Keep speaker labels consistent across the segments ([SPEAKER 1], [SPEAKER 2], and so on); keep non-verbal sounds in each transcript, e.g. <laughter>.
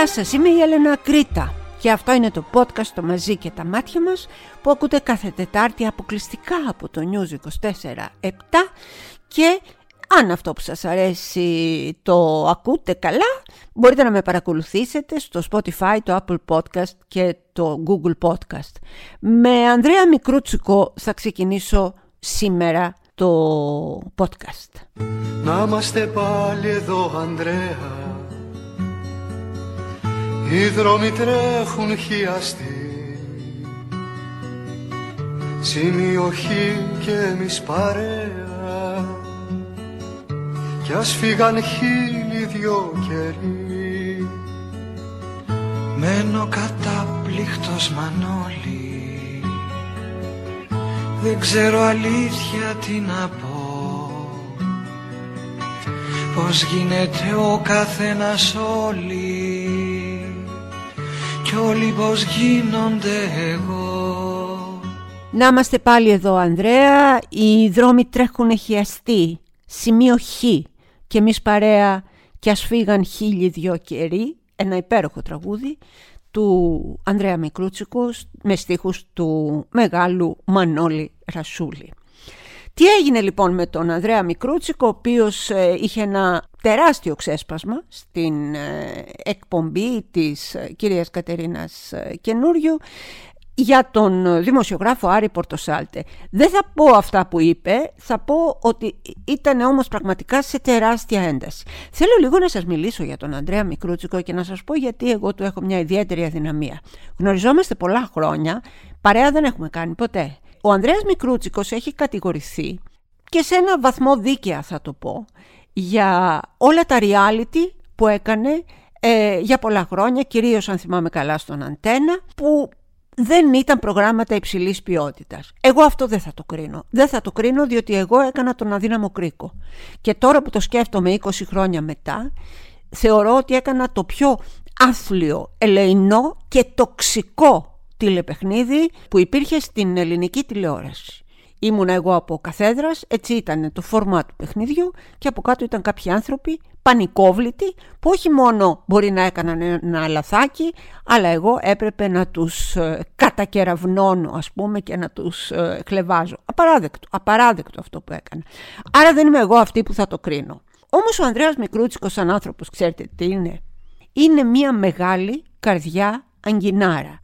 [SPEAKER 1] Γεια σας, είμαι η Έλενα Κρήτα και αυτό είναι το podcast το μαζί και τα μάτια μας που ακούτε κάθε Τετάρτη αποκλειστικά από το News 24-7 και αν αυτό που σας αρέσει το ακούτε καλά μπορείτε να με παρακολουθήσετε στο Spotify, το Apple Podcast και το Google Podcast. Με Ανδρέα Μικρούτσικο θα ξεκινήσω σήμερα το podcast.
[SPEAKER 2] Να είμαστε πάλι εδώ Ανδρέα οι δρόμοι τρέχουν χιαστοί. Σημειοχή και εμείς παρέα Κι ας φύγαν χίλιοι δυο καιροί.
[SPEAKER 3] Μένω κατάπληκτος Μανώλη. Δεν ξέρω αλήθεια τι να πω. Πως γίνεται ο καθένας όλοι κι όλοι πως γίνονται εγώ.
[SPEAKER 1] Να είμαστε πάλι εδώ Ανδρέα. Οι δρόμοι τρέχουν χιαστοί Σημείο Χ. Και εμείς παρέα Κι ας φύγαν χίλιοι δυο καιροί. Ένα υπέροχο τραγούδι του Ανδρέα Μικρούτσικους με στίχους του μεγάλου Μανώλη Ρασούλη. Τι έγινε λοιπόν με τον Ανδρέα Μικρούτσικο, ο οποίος ε, είχε ένα τεράστιο ξέσπασμα στην ε, εκπομπή της ε, κυρίας Κατερίνας Καινούριου για τον δημοσιογράφο Άρη Πορτοσάλτε. Δεν θα πω αυτά που είπε, θα πω ότι ήταν όμως πραγματικά σε τεράστια ένταση. Θέλω λίγο να σας μιλήσω για τον Ανδρέα Μικρούτσικο και να σας πω γιατί εγώ του έχω μια ιδιαίτερη αδυναμία. Γνωριζόμαστε πολλά χρόνια, παρέα δεν έχουμε κάνει ποτέ. Ο Ανδρέας Μικρούτσικος έχει κατηγορηθεί και σε ένα βαθμό δίκαια θα το πω για όλα τα reality που έκανε ε, για πολλά χρόνια, κυρίως αν θυμάμαι καλά στον Αντένα, που δεν ήταν προγράμματα υψηλής ποιότητας. Εγώ αυτό δεν θα το κρίνω. Δεν θα το κρίνω διότι εγώ έκανα τον αδύναμο κρίκο. Και τώρα που το σκέφτομαι 20 χρόνια μετά, θεωρώ ότι έκανα το πιο άθλιο, ελεηνό και τοξικό τηλεπαιχνίδι που υπήρχε στην ελληνική τηλεόραση. Ήμουνα εγώ από καθέδρας, έτσι ήταν το φόρμα του παιχνιδιού και από κάτω ήταν κάποιοι άνθρωποι πανικόβλητοι που όχι μόνο μπορεί να έκαναν ένα λαθάκι αλλά εγώ έπρεπε να τους ε, κατακεραυνώνω ας πούμε και να τους ε, χλεβάζω. Απαράδεκτο, απαράδεκτο αυτό που έκανα. Άρα δεν είμαι εγώ αυτή που θα το κρίνω. Όμως ο Ανδρέας Μικρούτσικος σαν άνθρωπος ξέρετε τι είναι; Είναι μια μεγάλη καρδιά αγκινάρα.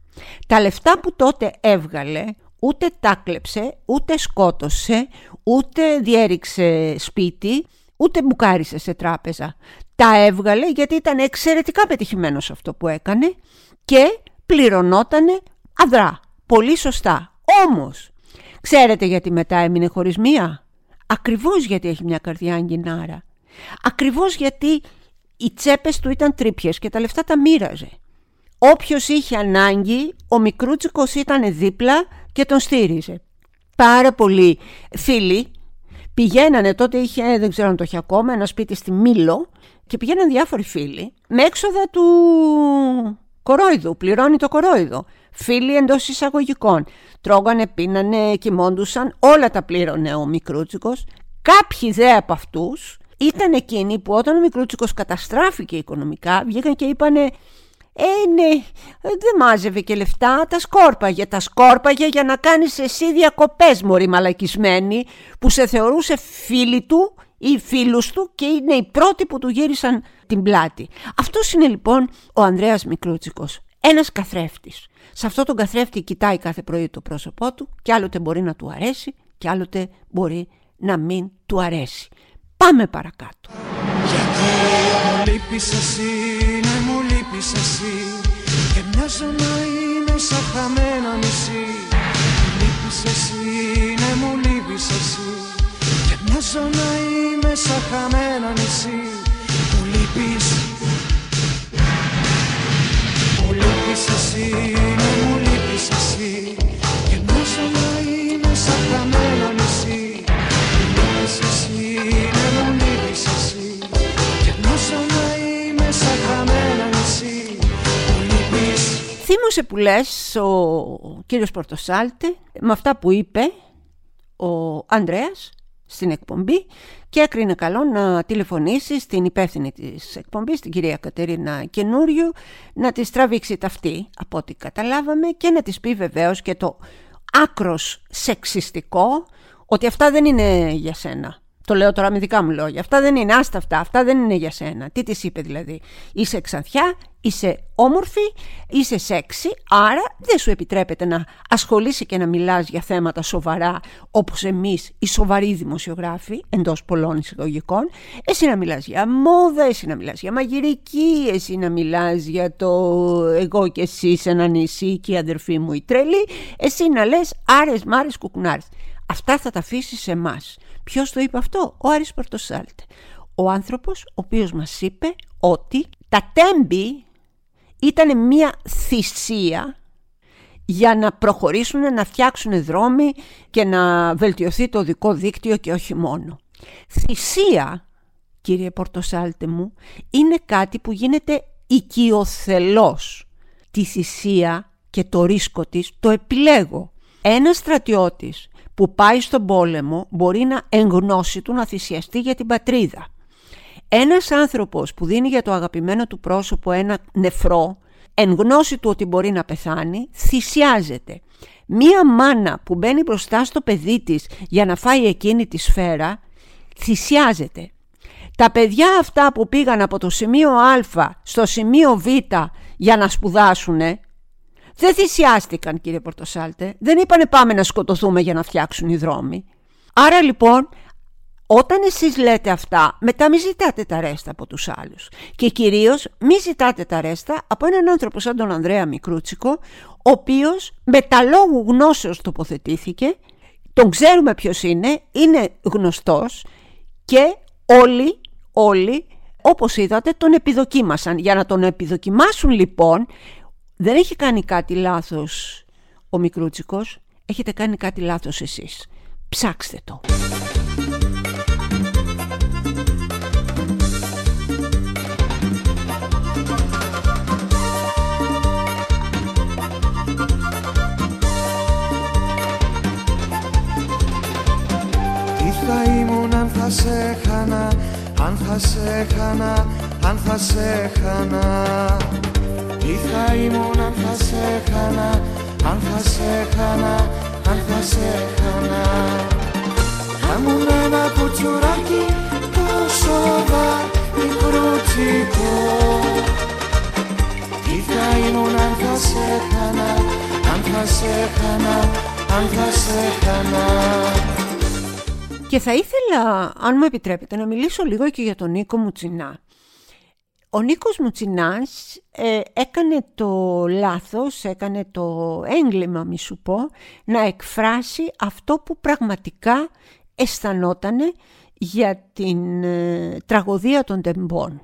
[SPEAKER 1] Τα λεφτά που τότε έβγαλε ούτε τάκλεψε, ούτε σκότωσε, ούτε διέριξε σπίτι, ούτε μπουκάρισε σε τράπεζα. Τα έβγαλε γιατί ήταν εξαιρετικά πετυχημένος αυτό που έκανε και πληρωνότανε αδρά. Πολύ σωστά. Όμως, ξέρετε γιατί μετά έμεινε χωρίς μία; Ακριβώς γιατί έχει μια καρδιά αγκινάρα. Ακριβώς γιατί οι τσέπες του ήταν τρύπιες και τα λεφτά τα μοίραζε. Όποιος είχε ανάγκη, ο Μικρούτσικος ήταν δίπλα και τον στήριζε. Πάρα πολλοί φίλοι πηγαίνανε, τότε είχε, δεν ξέρω αν το είχε ακόμα, ένα σπίτι στη Μήλο και πηγαίναν διάφοροι φίλοι με έξοδα του κορόιδου, πληρώνει το κορόιδο. Φίλοι εντός εισαγωγικών. Τρώγανε, πίνανε, κοιμώντουσαν, όλα τα πλήρωνε ο Μικρούτσικος. Κάποιοι δε από αυτούς ήταν εκείνοι που όταν ο Μικρούτσικος καταστράφηκε οικονομικά βγήκαν και είπανε ε, ναι, δεν μάζευε και λεφτά, τα σκόρπαγε. Τα σκόρπαγε για να κάνεις εσύ διακοπές, μωρή μαλακισμένη, που σε θεωρούσε φίλη του ή φίλους του και είναι οι πρώτοι που του γύρισαν την πλάτη. Αυτός είναι λοιπόν ο Ανδρέας Μικρούτσικος, ένας καθρέφτης. Σε αυτό τον καθρέφτη κοιτάει κάθε πρωί το πρόσωπό του και άλλοτε μπορεί να του αρέσει και άλλοτε μπορεί να μην του αρέσει. Πάμε παρακάτω.
[SPEAKER 3] Γιατί εσύ; Λείπεις εσύ. Και μοιάζω να είναι σαν χαμένα νησί. Λείπεις εσύ, ναι μου λείπεις εσύ. Και μοιάζω να είμαι σαν χαμένα νησί. Μου λείπεις. Μου λείπεις εσύ, ναι μου λείπεις εσύ. Και μοιάζω να είμαι σαν χαμένα νησί. Μου λείπεις εσύ, ναι
[SPEAKER 1] θύμωσε που λες ο κύριος Πορτοσάλτε με αυτά που είπε ο Ανδρέας στην εκπομπή και έκρινε καλό να τηλεφωνήσεις στην υπεύθυνη της εκπομπής, την κυρία Κατερίνα Καινούριου, να της τραβήξει ταυτή από ό,τι καταλάβαμε και να της πει βεβαίως και το άκρος σεξιστικό ότι αυτά δεν είναι για σένα. Το λέω τώρα με δικά μου λόγια. Αυτά δεν είναι, άστα αυτά, αυτά δεν είναι για σένα. Τι της είπε δηλαδή. Είσαι ξανθιά, είσαι όμορφη, είσαι σεξι, άρα δεν σου επιτρέπεται να ασχολείσαι και να μιλάς για θέματα σοβαρά όπως εμείς οι σοβαροί δημοσιογράφοι εντός πολλών εισαγωγικών. Εσύ να μιλάς για μόδα, εσύ να μιλάς για μαγειρική, εσύ να μιλάς για το εγώ και εσύ σε ένα νησί και η αδερφή μου η τρελή, εσύ να λες άρες μάρες κουκουνάρες. Αυτά θα τα αφήσει σε εμάς. Ποιος το είπε αυτό, ο Άρης Πορτοσάλτε. Ο άνθρωπος ο οποίος μας είπε ότι τα τέμπη ήταν μια θυσία για να προχωρήσουν να φτιάξουν δρόμοι και να βελτιωθεί το δικό δίκτυο και όχι μόνο. Θυσία, κύριε Πορτοσάλτε μου, είναι κάτι που γίνεται οικειοθελώς. Τη θυσία και το ρίσκο της το επιλέγω. Ένας στρατιώτης που πάει στον πόλεμο μπορεί να εγνώσει του να θυσιαστεί για την πατρίδα. Ένας άνθρωπος που δίνει για το αγαπημένο του πρόσωπο ένα νεφρό, εν γνώση του ότι μπορεί να πεθάνει, θυσιάζεται. Μία μάνα που μπαίνει μπροστά στο παιδί της για να φάει εκείνη τη σφαίρα, θυσιάζεται. Τα παιδιά αυτά που πήγαν από το σημείο Α στο σημείο Β για να σπουδάσουνε, δεν θυσιάστηκαν κύριε Πορτοσάλτε, δεν είπανε πάμε να σκοτωθούμε για να φτιάξουν οι δρόμοι. Άρα λοιπόν όταν εσείς λέτε αυτά, μετά μην ζητάτε τα ρέστα από τους άλλους. Και κυρίως μην ζητάτε τα ρέστα από έναν άνθρωπο σαν τον Ανδρέα Μικρούτσικο, ο οποίος με τα λόγου γνώσεως τοποθετήθηκε, τον ξέρουμε ποιος είναι, είναι γνωστός και όλοι, όλοι, όπως είδατε, τον επιδοκίμασαν. Για να τον επιδοκιμάσουν λοιπόν, δεν έχει κάνει κάτι λάθος ο Μικρούτσικος, έχετε κάνει κάτι λάθος εσείς. Ψάξτε το.
[SPEAKER 3] Τι θα ήμουν αν θα σε χάνα, αν θα σε χάνα, αν θα σε χάνα τι θα ήμουν αν θα σε χάνα, αν θα σε χάνα, αν θα σε χάνα Θα ήμουν ένα κουτσουράκι τόσο μικρούτσικο Τι θα ήμουν αν θα σε χάνα, αν θα σε χάνα, αν θα σε χάνα
[SPEAKER 1] και θα ήθελα, αν μου επιτρέπετε, να μιλήσω λίγο και για τον Νίκο Μουτσινά. Ο Νίκος Μουτσινάς ε, έκανε το λάθος, έκανε το έγκλημα μη σου πω, να εκφράσει αυτό που πραγματικά αισθανότανε για την ε, τραγωδία των τεμπών.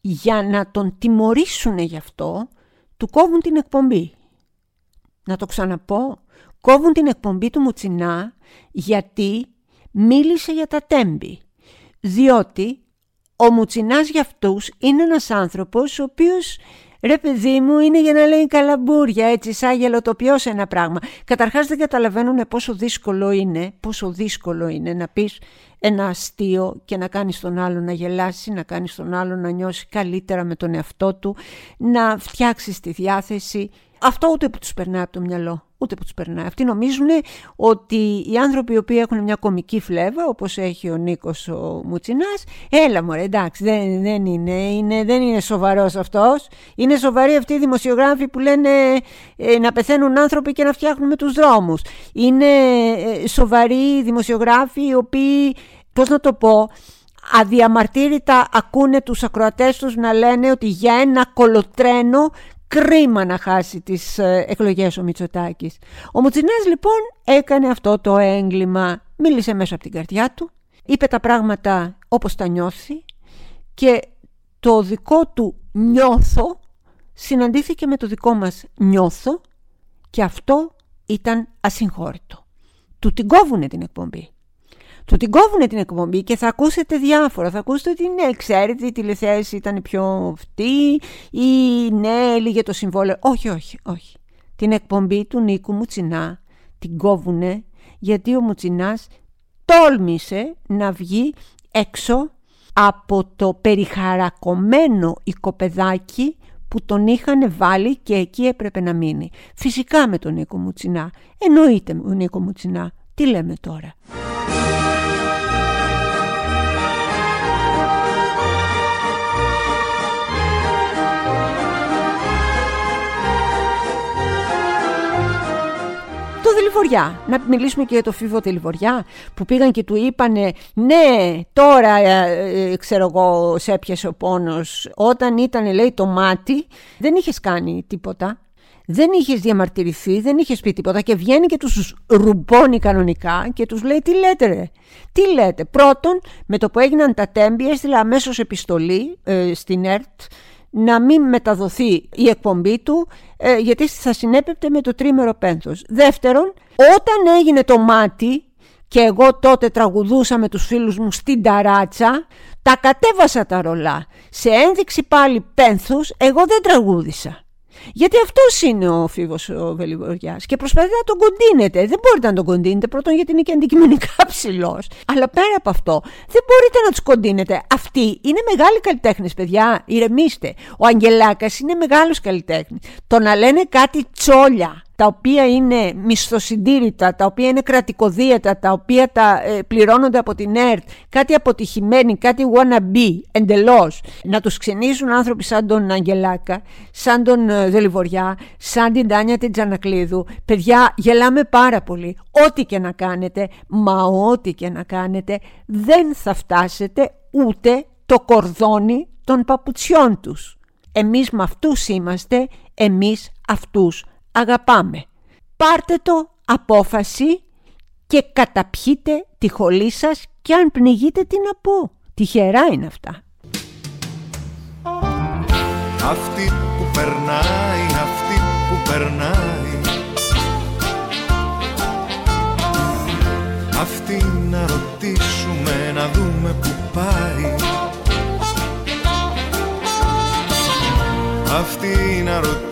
[SPEAKER 1] Για να τον τιμωρήσουν γι' αυτό, του κόβουν την εκπομπή. Να το ξαναπώ, κόβουν την εκπομπή του Μουτσινά γιατί μίλησε για τα τέμπη. Διότι ο Μουτσινάς για αυτούς είναι ένας άνθρωπος ο οποίος Ρε παιδί μου είναι για να λέει καλαμπούρια έτσι σαν γελοτοποιός ένα πράγμα. Καταρχάς δεν καταλαβαίνουν πόσο δύσκολο είναι, πόσο δύσκολο είναι να πεις ένα αστείο και να κάνεις τον άλλο να γελάσει, να κάνεις τον άλλο να νιώσει καλύτερα με τον εαυτό του, να φτιάξεις τη διάθεση. Αυτό ούτε που τους περνάει από το μυαλό ούτε που τους περνάει. Αυτοί νομίζουν ότι οι άνθρωποι οι οποίοι έχουν μια κομική φλέβα, όπως έχει ο Νίκος ο Μουτσινάς, έλα μωρέ, εντάξει, δεν, δεν είναι, είναι, δεν είναι σοβαρός αυτός. Είναι σοβαροί αυτοί οι δημοσιογράφοι που λένε ε, να πεθαίνουν άνθρωποι και να φτιάχνουμε τους δρόμους. Είναι ε, σοβαροί δημοσιογράφοι οι οποίοι, πώς να το πω, αδιαμαρτύρητα ακούνε τους ακροατές τους να λένε ότι για ένα κολοτρένο κρίμα να χάσει τις ε, εκλογές ο Μητσοτάκης. Ο Μουτσινάς λοιπόν έκανε αυτό το έγκλημα, μίλησε μέσα από την καρδιά του, είπε τα πράγματα όπως τα νιώθει και το δικό του νιώθω συναντήθηκε με το δικό μας νιώθω και αυτό ήταν ασυγχώρητο. Του την κόβουνε την εκπομπή του την κόβουν την εκπομπή και θα ακούσετε διάφορα. Θα ακούσετε ότι ναι, ξέρετε, η τηλεθέαση ήταν πιο αυτή ή ναι, έλεγε το συμβόλαιο. Όχι, όχι, όχι. Την εκπομπή του Νίκου Μουτσινά την κόβουνε γιατί ο Μουτσινάς τόλμησε να βγει έξω από το περιχαρακωμένο οικοπεδάκι που τον είχαν βάλει και εκεί έπρεπε να μείνει. Φυσικά με τον Νίκο Μουτσινά. Εννοείται με τον Νίκο Μουτσινά. Τι λέμε τώρα; Το Δελιβοριά. Να μιλήσουμε και για το Φίβο Δελιβοριά που πήγαν και του είπανε ναι τώρα ε, ε, ξέρω εγώ σε έπιασε ο πόνος όταν ήταν λέει το μάτι δεν είχες κάνει τίποτα δεν είχες διαμαρτυρηθεί, δεν είχες πει τίποτα και βγαίνει και τους ρουμπώνει κανονικά και τους λέει: Τι λέτε, ρε, τι λέτε. Πρώτον, με το που έγιναν τα τέμπη, έστειλα αμέσως επιστολή ε, στην ΕΡΤ να μην μεταδοθεί η εκπομπή του ε, γιατί θα συνέπεπτε με το τρίμερο πένθος. Δεύτερον, όταν έγινε το μάτι και εγώ τότε τραγουδούσα με τους φίλους μου στην ταράτσα, τα κατέβασα τα ρολά. Σε ένδειξη πάλι πένθους, εγώ δεν τραγούδισα. Γιατί αυτός είναι ο φίβος ο Βελιβοριά. Και προσπαθείτε να τον κοντίνετε. Δεν μπορείτε να τον κοντίνετε πρώτον γιατί είναι και αντικειμενικά <laughs> ψηλός. Αλλά πέρα από αυτό, δεν μπορείτε να τους κοντίνετε. Αυτοί είναι μεγάλοι καλλιτέχνες, παιδιά. Ηρεμήστε. Ο Αγγελάκας είναι μεγάλος καλλιτέχνης. Το να λένε κάτι τσόλια τα οποία είναι μισθοσυντήρητα, τα οποία είναι κρατικοδίαιτα, τα οποία τα ε, πληρώνονται από την ΕΡΤ, κάτι αποτυχημένοι, κάτι wannabe εντελώς. Να τους ξενίζουν άνθρωποι σαν τον Αγγελάκα, σαν τον ε, Δελιβοριά, σαν την Τάνια την Τζανακλείδου. Παιδιά, γελάμε πάρα πολύ. Ό,τι και να κάνετε, μα ό,τι και να κάνετε, δεν θα φτάσετε ούτε το κορδόνι των παπουτσιών τους. Εμείς με αυτούς είμαστε, εμείς αυτούς αγαπάμε. Πάρτε το απόφαση και καταπιείτε τη χολή σας και αν πνιγείτε τι να πω. Τυχερά είναι αυτά.
[SPEAKER 3] Αυτή που περνάει, αυτή που περνάει Αυτή να ρωτήσουμε, να δούμε που πάει Αυτή να ρωτήσουμε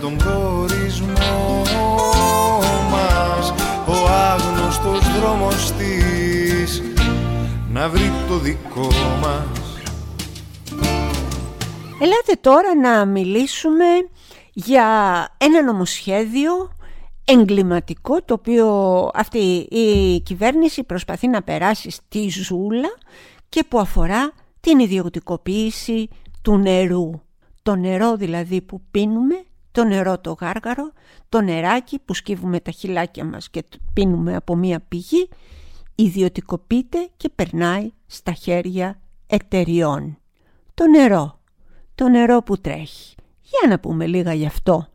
[SPEAKER 3] τον προορισμό μας Ο άγνωστος δρόμος της να βρει το δικό μας
[SPEAKER 1] Ελάτε τώρα να μιλήσουμε για ένα νομοσχέδιο εγκληματικό το οποίο αυτή η κυβέρνηση προσπαθεί να περάσει στη ζούλα και που αφορά την ιδιωτικοποίηση του νερού. Το νερό δηλαδή που πίνουμε, το νερό το γάργαρο, το νεράκι που σκύβουμε τα χυλάκια μας και πίνουμε από μία πηγή, ιδιωτικοποιείται και περνάει στα χέρια εταιριών. Το νερό, το νερό που τρέχει. Για να πούμε λίγα γι' αυτό.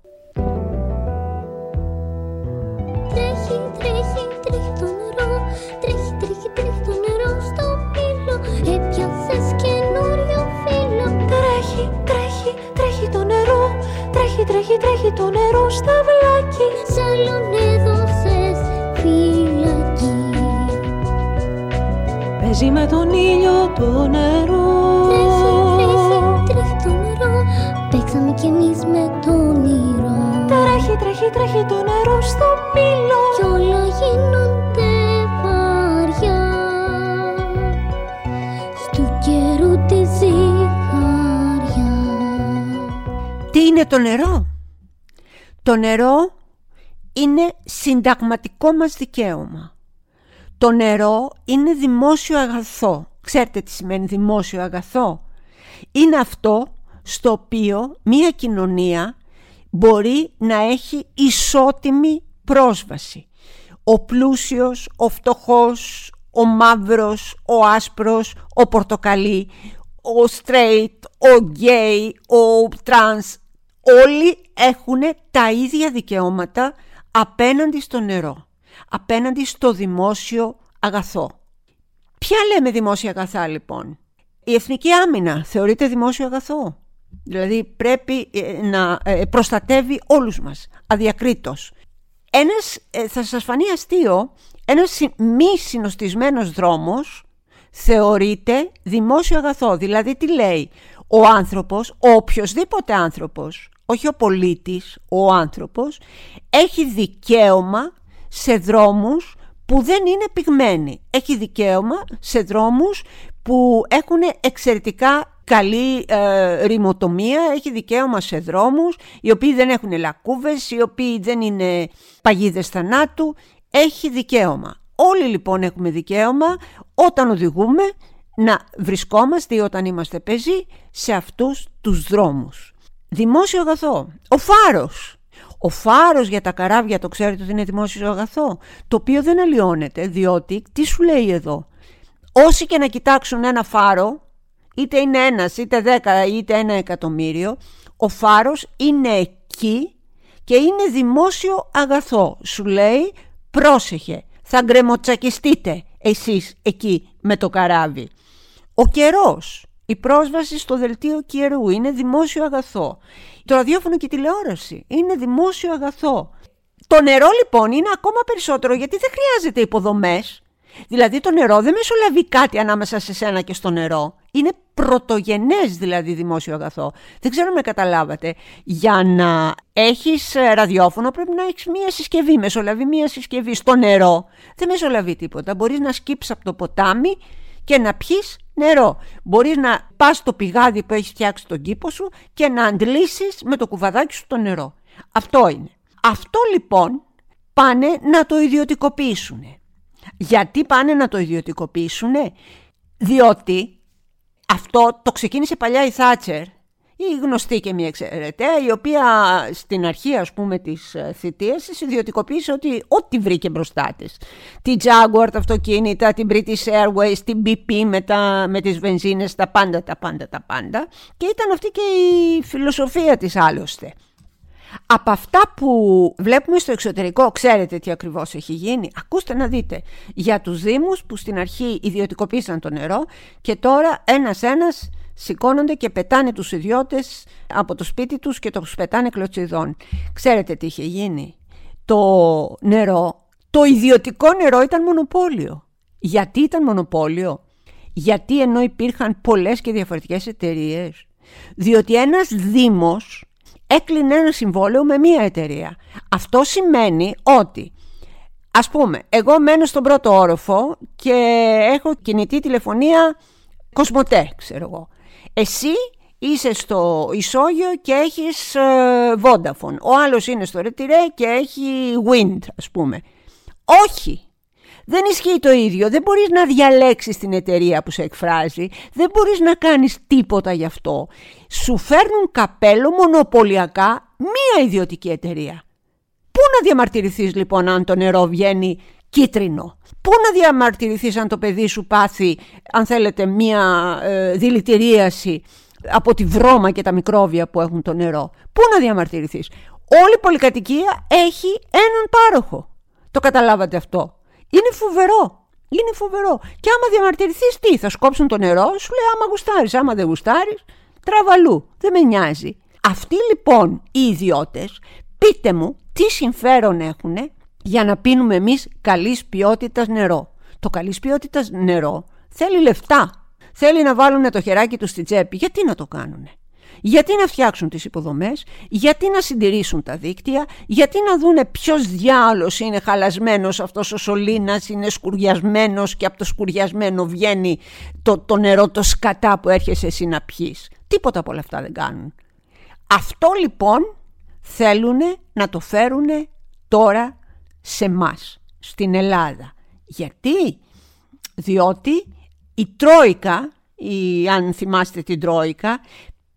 [SPEAKER 4] Τρέχει, τρέχει το νερό στα βλάκι Σαλον έδωσες φυλακή. Παίζει με τον ήλιο το νερό. Τρέχει, τρέχει, τρέχει το νερό. Παίξαμε κι εμείς με τον ήρω Τρέχει, τρέχει, τρέχει το νερό στο μήλο Κι όλα γίνονται βαριά. Στου καιρού της ζυγαριά.
[SPEAKER 1] Τι είναι το νερό; Το νερό είναι συνταγματικό μας δικαίωμα. Το νερό είναι δημόσιο αγαθό. Ξέρετε τι σημαίνει δημόσιο αγαθό; Είναι αυτό στο οποίο μία κοινωνία μπορεί να έχει ισότιμη πρόσβαση. Ο πλούσιος, ο φτωχός, ο μαύρος, ο άσπρος, ο πορτοκαλί, ο straight, ο gay, ο trans, όλοι έχουν τα ίδια δικαιώματα απέναντι στο νερό, απέναντι στο δημόσιο αγαθό. Ποια λέμε δημόσια αγαθά λοιπόν; Η εθνική άμυνα θεωρείται δημόσιο αγαθό; Δηλαδή πρέπει ε, να ε, προστατεύει όλους μας, αδιακρίτως. Ένας, ε, θα σας φανεί αστείο, ένας μη συνοστισμένος δρόμος θεωρείται δημόσιο αγαθό. Δηλαδή τι λέει, ο άνθρωπος, ο οποιοδήποτε άνθρωπος όχι ο πολίτης, ο άνθρωπος, έχει δικαίωμα σε δρόμους που δεν είναι πυγμένη. Έχει δικαίωμα σε δρόμους που έχουν εξαιρετικά καλή ε, ρημοτομία, έχει δικαίωμα σε δρόμους οι οποίοι δεν έχουν λακκούβες, οι οποίοι δεν είναι παγίδες θανάτου, έχει δικαίωμα. Όλοι λοιπόν έχουμε δικαίωμα όταν οδηγούμε να βρισκόμαστε ή όταν είμαστε πεζοί σε αυτούς τους δρόμους. Δημόσιο αγαθό. Ο φάρος. Ο φάρος για τα καράβια το ξέρετε ότι είναι δημόσιο αγαθό, το οποίο δεν αλλοιώνεται, διότι τι σου λέει εδώ. Όσοι και να κοιτάξουν ένα φάρο, είτε είναι ένας, είτε δέκα, είτε ένα εκατομμύριο, ο φάρος είναι εκεί και είναι δημόσιο αγαθό. Σου λέει πρόσεχε, θα γκρεμοτσακιστείτε εσείς εκεί με το καράβι. Ο καιρός, η πρόσβαση στο δελτίο καιρού είναι δημόσιο αγαθό. Το ραδιόφωνο και η τηλεόραση είναι δημόσιο αγαθό. Το νερό λοιπόν είναι ακόμα περισσότερο γιατί δεν χρειάζεται υποδομές. Δηλαδή το νερό δεν μεσολαβεί κάτι ανάμεσα σε σένα και στο νερό. Είναι πρωτογενές δηλαδή δημόσιο αγαθό. Δεν ξέρω αν με καταλάβατε. Για να έχεις ε, ραδιόφωνο πρέπει να έχεις μία συσκευή. Μεσολαβεί μία συσκευή στο νερό. Δεν μεσολαβεί τίποτα. Μπορείς να σκύψεις από το ποτάμι και να πιείς νερό. Μπορείς να πας στο πηγάδι που έχεις φτιάξει τον κήπο σου και να αντλήσεις με το κουβαδάκι σου το νερό. Αυτό είναι. Αυτό λοιπόν πάνε να το ιδιωτικοποιήσουν. Γιατί πάνε να το ιδιωτικοποιήσουν, διότι αυτό το ξεκίνησε παλιά η Θάτσερ, η γνωστή και μια εξαιρετέα, η οποία στην αρχή ας πούμε της ε, θητείας της ιδιωτικοποίησε ότι ό,τι βρήκε μπροστά της. Τη Jaguar, τα αυτοκίνητα, την British Airways, την BP με, τα, με τις βενζίνες, τα πάντα, τα πάντα, τα πάντα. Και ήταν αυτή και η φιλοσοφία της άλλωστε. Από αυτά που βλέπουμε στο εξωτερικό, ξέρετε τι ακριβώς έχει γίνει. Ακούστε να δείτε. Για τους Δήμους που στην αρχή ιδιωτικοποίησαν το νερό και τώρα ένας-ένας σηκώνονται και πετάνε τους ιδιώτες από το σπίτι τους και τους πετάνε κλωτσιδών. Ξέρετε τι είχε γίνει; Το νερό, το ιδιωτικό νερό ήταν μονοπόλιο. Γιατί ήταν μονοπόλιο; Γιατί ενώ υπήρχαν πολλές και διαφορετικές εταιρείες. Διότι ένας δήμος έκλεινε ένα συμβόλαιο με μία εταιρεία. Αυτό σημαίνει ότι, ας πούμε, εγώ μένω στον πρώτο όροφο και έχω κινητή τηλεφωνία Κοσμοτέ, ξέρω εγώ. Εσύ είσαι στο Ισόγειο και έχεις ε, Vodafone. Ο άλλος είναι στο Ρετυρέ και έχει Wind, ας πούμε. Όχι, δεν ισχύει το ίδιο. Δεν μπορείς να διαλέξεις την εταιρεία που σε εκφράζει. Δεν μπορείς να κάνεις τίποτα γι' αυτό. Σου φέρνουν καπέλο μονοπωλιακά μία ιδιωτική εταιρεία. Πού να διαμαρτυρηθείς λοιπόν αν το νερό βγαίνει κίτρινο. Πού να διαμαρτυρηθείς αν το παιδί σου πάθει, αν θέλετε, μία ε, δηλητηρίαση από τη βρώμα και τα μικρόβια που έχουν το νερό; Πού να διαμαρτυρηθείς; Όλη η πολυκατοικία έχει έναν πάροχο. Το καταλάβατε αυτό. Είναι φοβερό. Είναι φοβερό. Και άμα διαμαρτυρηθείς, τι, θα σκόψουν το νερό, σου λέει άμα γουστάρεις. Άμα δεν γουστάρεις, τραβαλού. Δεν με νοιάζει. Αυτοί λοιπόν οι ιδιώτες, πείτε μου τι συμφέρον έχουν για να πίνουμε εμείς καλής ποιότητας νερό. Το καλής ποιότητας νερό θέλει λεφτά. Θέλει να βάλουν το χεράκι τους στη τσέπη. Γιατί να το κάνουν. Γιατί να φτιάξουν τις υποδομές, γιατί να συντηρήσουν τα δίκτυα, γιατί να δούνε ποιος διάολος είναι χαλασμένος, αυτός ο σωλήνας είναι σκουριασμένος και από το σκουριασμένο βγαίνει το, το νερό, το σκατά που έρχεσαι εσύ να πιείς. Τίποτα από όλα αυτά δεν κάνουν. Αυτό λοιπόν θέλουν να το φέρουν τώρα σε μας, στην Ελλάδα. Γιατί; Διότι η Τρόικα, η, αν θυμάστε την Τρόικα,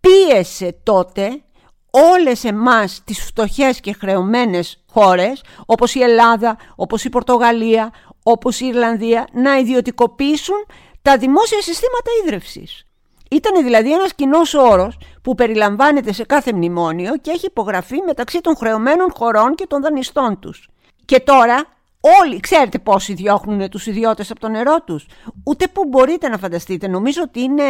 [SPEAKER 1] πίεσε τότε όλες εμάς τις φτωχές και χρεωμένες χώρες όπως η Ελλάδα, όπως η Πορτογαλία, όπως η Ιρλανδία να ιδιωτικοποιήσουν τα δημόσια συστήματα ίδρυυσης. Ήταν δηλαδή ένας κοινός όρος που περιλαμβάνεται σε κάθε μνημόνιο και έχει υπογραφεί μεταξύ των χρεωμένων χωρών και των δανειστών τους. Και τώρα όλοι, ξέρετε πόσοι διώχνουν τους ιδιώτες από το νερό τους. Ούτε που μπορείτε να φανταστείτε. Νομίζω ότι είναι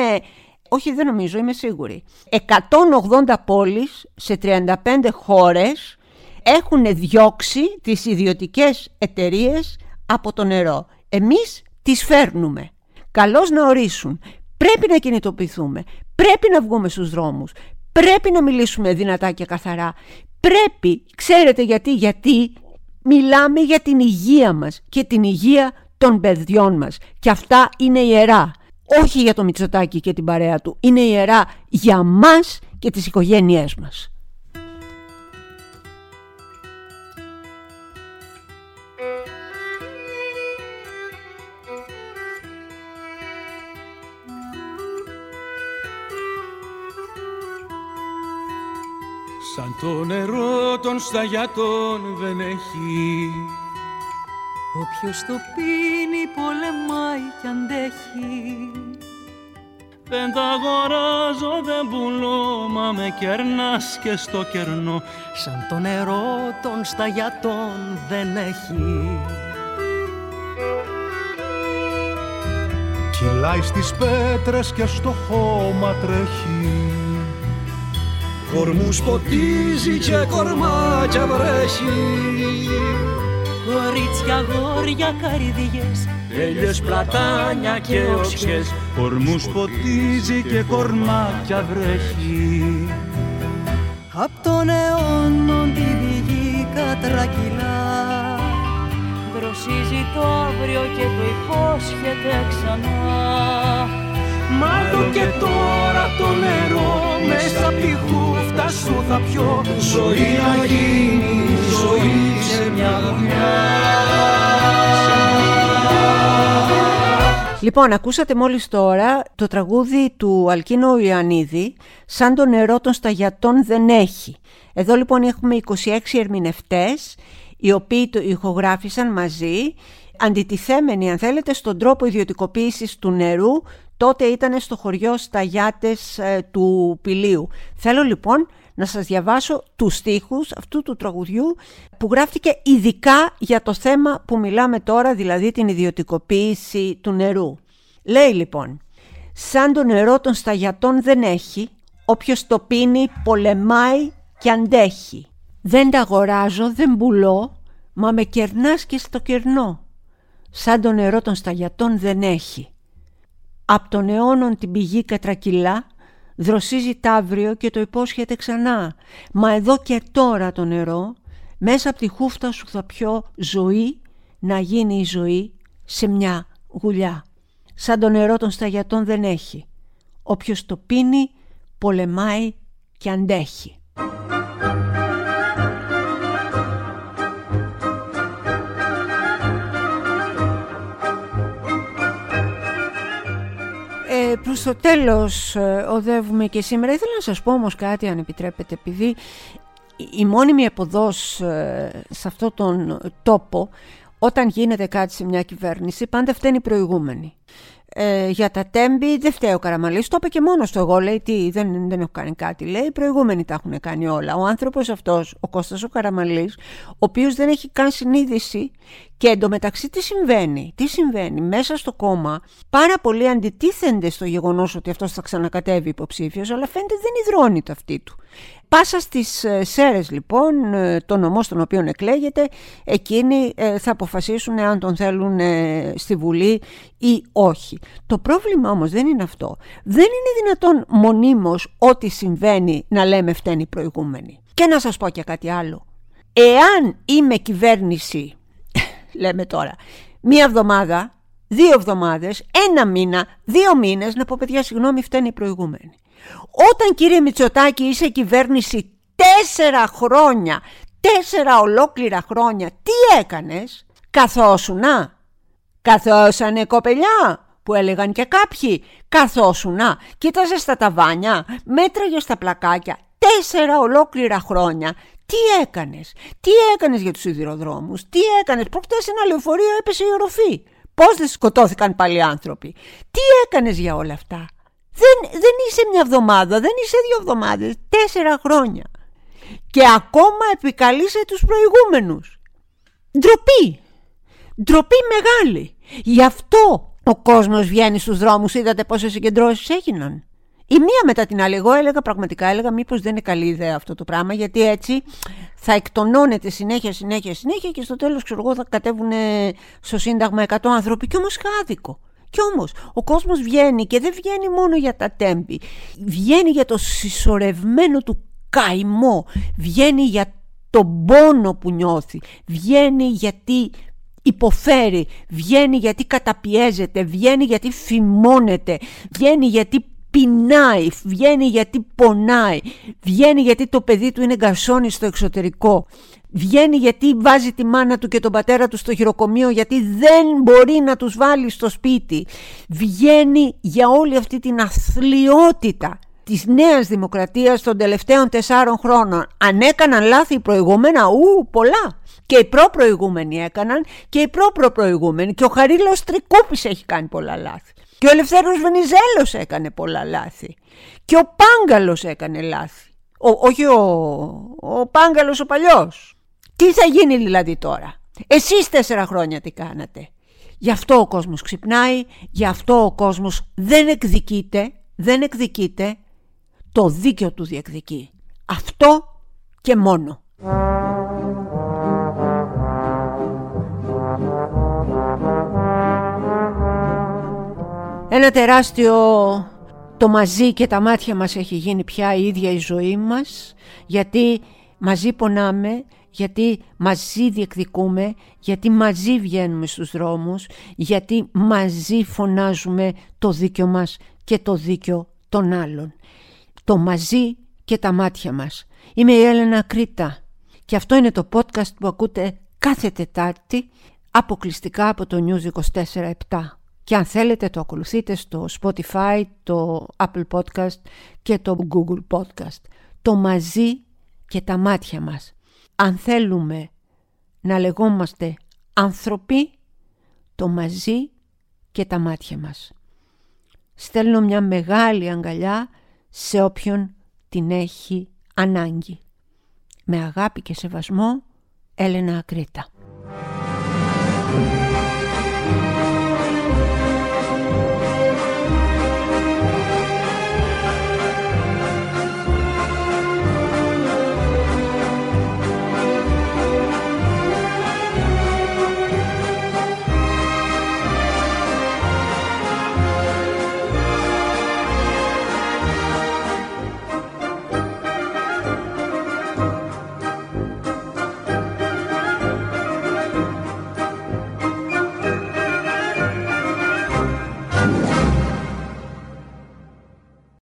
[SPEAKER 1] όχι δεν νομίζω, είμαι σίγουρη. 180 πόλεις σε 35 χώρες έχουν διώξει τις ιδιωτικές εταιρείες από το νερό. Εμείς τις φέρνουμε. Καλώς να ορίσουν. Πρέπει να κινητοποιηθούμε. Πρέπει να βγούμε στους δρόμους. Πρέπει να μιλήσουμε δυνατά και καθαρά. Πρέπει, ξέρετε γιατί, γιατί Μιλάμε για την υγεία μας και την υγεία των παιδιών μας. Και αυτά είναι ιερά. Όχι για το Μητσοτάκι και την παρέα του. Είναι ιερά για μας και τις οικογένειές μας.
[SPEAKER 3] Το νερό των σταγιάτων δεν έχει.
[SPEAKER 5] Όποιος το πίνει πολεμάει κι αντέχει.
[SPEAKER 3] Δεν τα αγοράζω, δεν πουλώ, μα με κερνάς και στο κερνό.
[SPEAKER 5] Σαν το νερό των σταγιατών δεν έχει.
[SPEAKER 2] Κυλάει στις πέτρες και στο χώμα τρέχει
[SPEAKER 3] Κορμούς ποτίζει και κορμάκια βρέχει.
[SPEAKER 5] Κορίτσια, γόρια, καρδιές
[SPEAKER 3] Έλιες, πλατάνια και οξιές Κορμούς ποτίζει και κορμάκια βρέχει.
[SPEAKER 5] Απ' τον αιώνων την πηγή κατρακυλά. Δροσίζει το αύριο και το υπόσχεται ξανά
[SPEAKER 3] Μάλλον και τώρα το νερό μέσα από τη χούφτα σου θα πιω Ζωή να γίνει, ζωή σε μια δουλειά
[SPEAKER 1] Λοιπόν, ακούσατε μόλις τώρα το τραγούδι του Αλκίνο Ιωαννίδη «Σαν το νερό των σταγιατών δεν έχει». Εδώ λοιπόν έχουμε 26 ερμηνευτές οι οποίοι το ηχογράφησαν μαζί αντιτιθέμενοι αν θέλετε στον τρόπο ιδιωτικοποίησης του νερού τότε ήταν στο χωριό Σταγιάτες ε, του Πηλίου. Θέλω λοιπόν να σας διαβάσω τους στίχους αυτού του τραγουδιού που γράφτηκε ειδικά για το θέμα που μιλάμε τώρα, δηλαδή την ιδιωτικοποίηση του νερού. Λέει λοιπόν, σαν το νερό των σταγιατών δεν έχει, όποιος το πίνει πολεμάει και αντέχει. Δεν τα αγοράζω, δεν πουλώ, μα με κερνάς και στο κερνό. Σαν το νερό των σταγιατών δεν έχει. Απ' τον αιώνων την πηγή κατρακυλά, δροσίζει ταύριο και το υπόσχεται ξανά. Μα εδώ και τώρα το νερό, μέσα από τη χούφτα σου θα πιω ζωή, να γίνει η ζωή σε μια γουλιά. Σαν το νερό των σταγιατών δεν έχει. Όποιος το πίνει, πολεμάει και αντέχει. Προς το τέλος ε, οδεύουμε και σήμερα. Ήθελα να σας πω όμως κάτι αν επιτρέπετε επειδή η μόνιμη εποδός ε, σε αυτόν τον τόπο όταν γίνεται κάτι σε μια κυβέρνηση πάντα φταίνει η προηγούμενη. Ε, για τα τέμπη δεν φταίει ο Καραμαλής, το είπε και μόνος του εγώ, λέει τι, δεν, δεν έχω κάνει κάτι, λέει, οι προηγούμενοι τα έχουν κάνει όλα. Ο άνθρωπος αυτός, ο Κώστας ο Καραμαλής, ο οποίος δεν έχει καν συνείδηση και εντωμεταξύ τι συμβαίνει, τι συμβαίνει; Μέσα στο κόμμα, πάρα πολλοί αντιτίθενται στο γεγονός ότι αυτός θα ξανακατεύει υποψήφιος, αλλά φαίνεται δεν υδρώνει το αυτή του. Πάσα στις ε, ΣΕΡΕΣ λοιπόν, ε, το νομός στον οποίο εκλέγεται, εκείνοι ε, θα αποφασίσουν αν τον θέλουν στη Βουλή ή όχι. Το πρόβλημα όμως δεν είναι αυτό. Δεν είναι δυνατόν μονίμως ό,τι συμβαίνει να λέμε φταίνει προηγούμενοι. Και να σας πω και κάτι άλλο. Εάν είμαι κυβέρνηση, λέμε τώρα, μία εβδομάδα, δύο εβδομάδες, ένα μήνα, δύο μήνες, να πω παιδιά συγγνώμη φταίνει προηγούμενοι. Όταν κύριε Μητσοτάκη είσαι κυβέρνηση τέσσερα χρόνια, τέσσερα ολόκληρα χρόνια, τι έκανες, καθόσουνα, καθόσανε κοπελιά που έλεγαν και κάποιοι, καθόσουνα, κοίταζες στα ταβάνια, μέτραγες στα πλακάκια, τέσσερα ολόκληρα χρόνια, τι έκανες, τι έκανες για τους σιδηροδρόμους, τι έκανες, προχτές ένα λεωφορείο έπεσε η οροφή, πώς δεν σκοτώθηκαν πάλι άνθρωποι, τι έκανες για όλα αυτά; Δεν, δεν είσαι μια εβδομάδα, δεν είσαι δύο εβδομάδες, τέσσερα χρόνια. Και ακόμα επικαλείσαι τους προηγούμενους. Ντροπή. Ντροπή μεγάλη. Γι' αυτό ο κόσμος βγαίνει στους δρόμους. Είδατε πόσες συγκεντρώσεις έγιναν. Η μία μετά την άλλη. Εγώ έλεγα πραγματικά, έλεγα μήπως δεν είναι καλή ιδέα αυτό το πράγμα, γιατί έτσι θα εκτονώνεται συνέχεια, συνέχεια, συνέχεια και στο τέλος ξέρω εγώ θα κατέβουν στο Σύνταγμα 100 άνθρωποι και όμως άδικο. Κι όμως ο κόσμος βγαίνει και δεν βγαίνει μόνο για τα τέμπη. Βγαίνει για το συσσωρευμένο του καημό. Βγαίνει για τον πόνο που νιώθει. Βγαίνει γιατί υποφέρει, βγαίνει γιατί καταπιέζεται, βγαίνει γιατί φημώνεται, βγαίνει γιατί πεινάει, βγαίνει γιατί πονάει, βγαίνει γιατί το παιδί του είναι γκαρσόνι στο εξωτερικό, βγαίνει γιατί βάζει τη μάνα του και τον πατέρα του στο χειροκομείο γιατί δεν μπορεί να τους βάλει στο σπίτι, βγαίνει για όλη αυτή την αθλειότητα της νέας δημοκρατίας των τελευταίων τεσσάρων χρόνων. Αν έκαναν λάθη προηγούμενα, ου, πολλά. Και οι προ-προηγούμενοι έκαναν και οι προ-προπροηγούμενοι. Και ο Χαρίλος Τρικούπης έχει κάνει πολλά λάθη. Και ο Ελευθέρος Βενιζέλος έκανε πολλά λάθη. Και ο Πάγκαλος έκανε λάθη. Ο, όχι ο, ο Πάγκαλος ο παλιός. Τι θα γίνει δηλαδή τώρα; Εσείς τέσσερα χρόνια τι κάνατε. Γι' αυτό ο κόσμος ξυπνάει, γι' αυτό ο κόσμος δεν εκδικείται, δεν εκδικείται, το δίκαιο του διεκδικεί. Αυτό και μόνο. Ένα τεράστιο το μαζί και τα μάτια μας έχει γίνει πια η ίδια η ζωή μας γιατί μαζί πονάμε, γιατί μαζί διεκδικούμε, γιατί μαζί βγαίνουμε στους δρόμους, γιατί μαζί φωνάζουμε το δίκιο μας και το δίκιο των άλλων. Το μαζί και τα μάτια μας. Είμαι η Έλενα Κρήτα και αυτό είναι το podcast που ακούτε κάθε Τετάρτη αποκλειστικά από το News 24-7 και αν θέλετε το ακολουθείτε στο Spotify, το Apple Podcast και το Google Podcast. Το μαζί και τα μάτια μας. Αν θέλουμε να λεγόμαστε άνθρωποι, το μαζί και τα μάτια μας. Στέλνω μια μεγάλη αγκαλιά σε όποιον την έχει ανάγκη. Με αγάπη και σεβασμό, Έλενα Ακρίτα.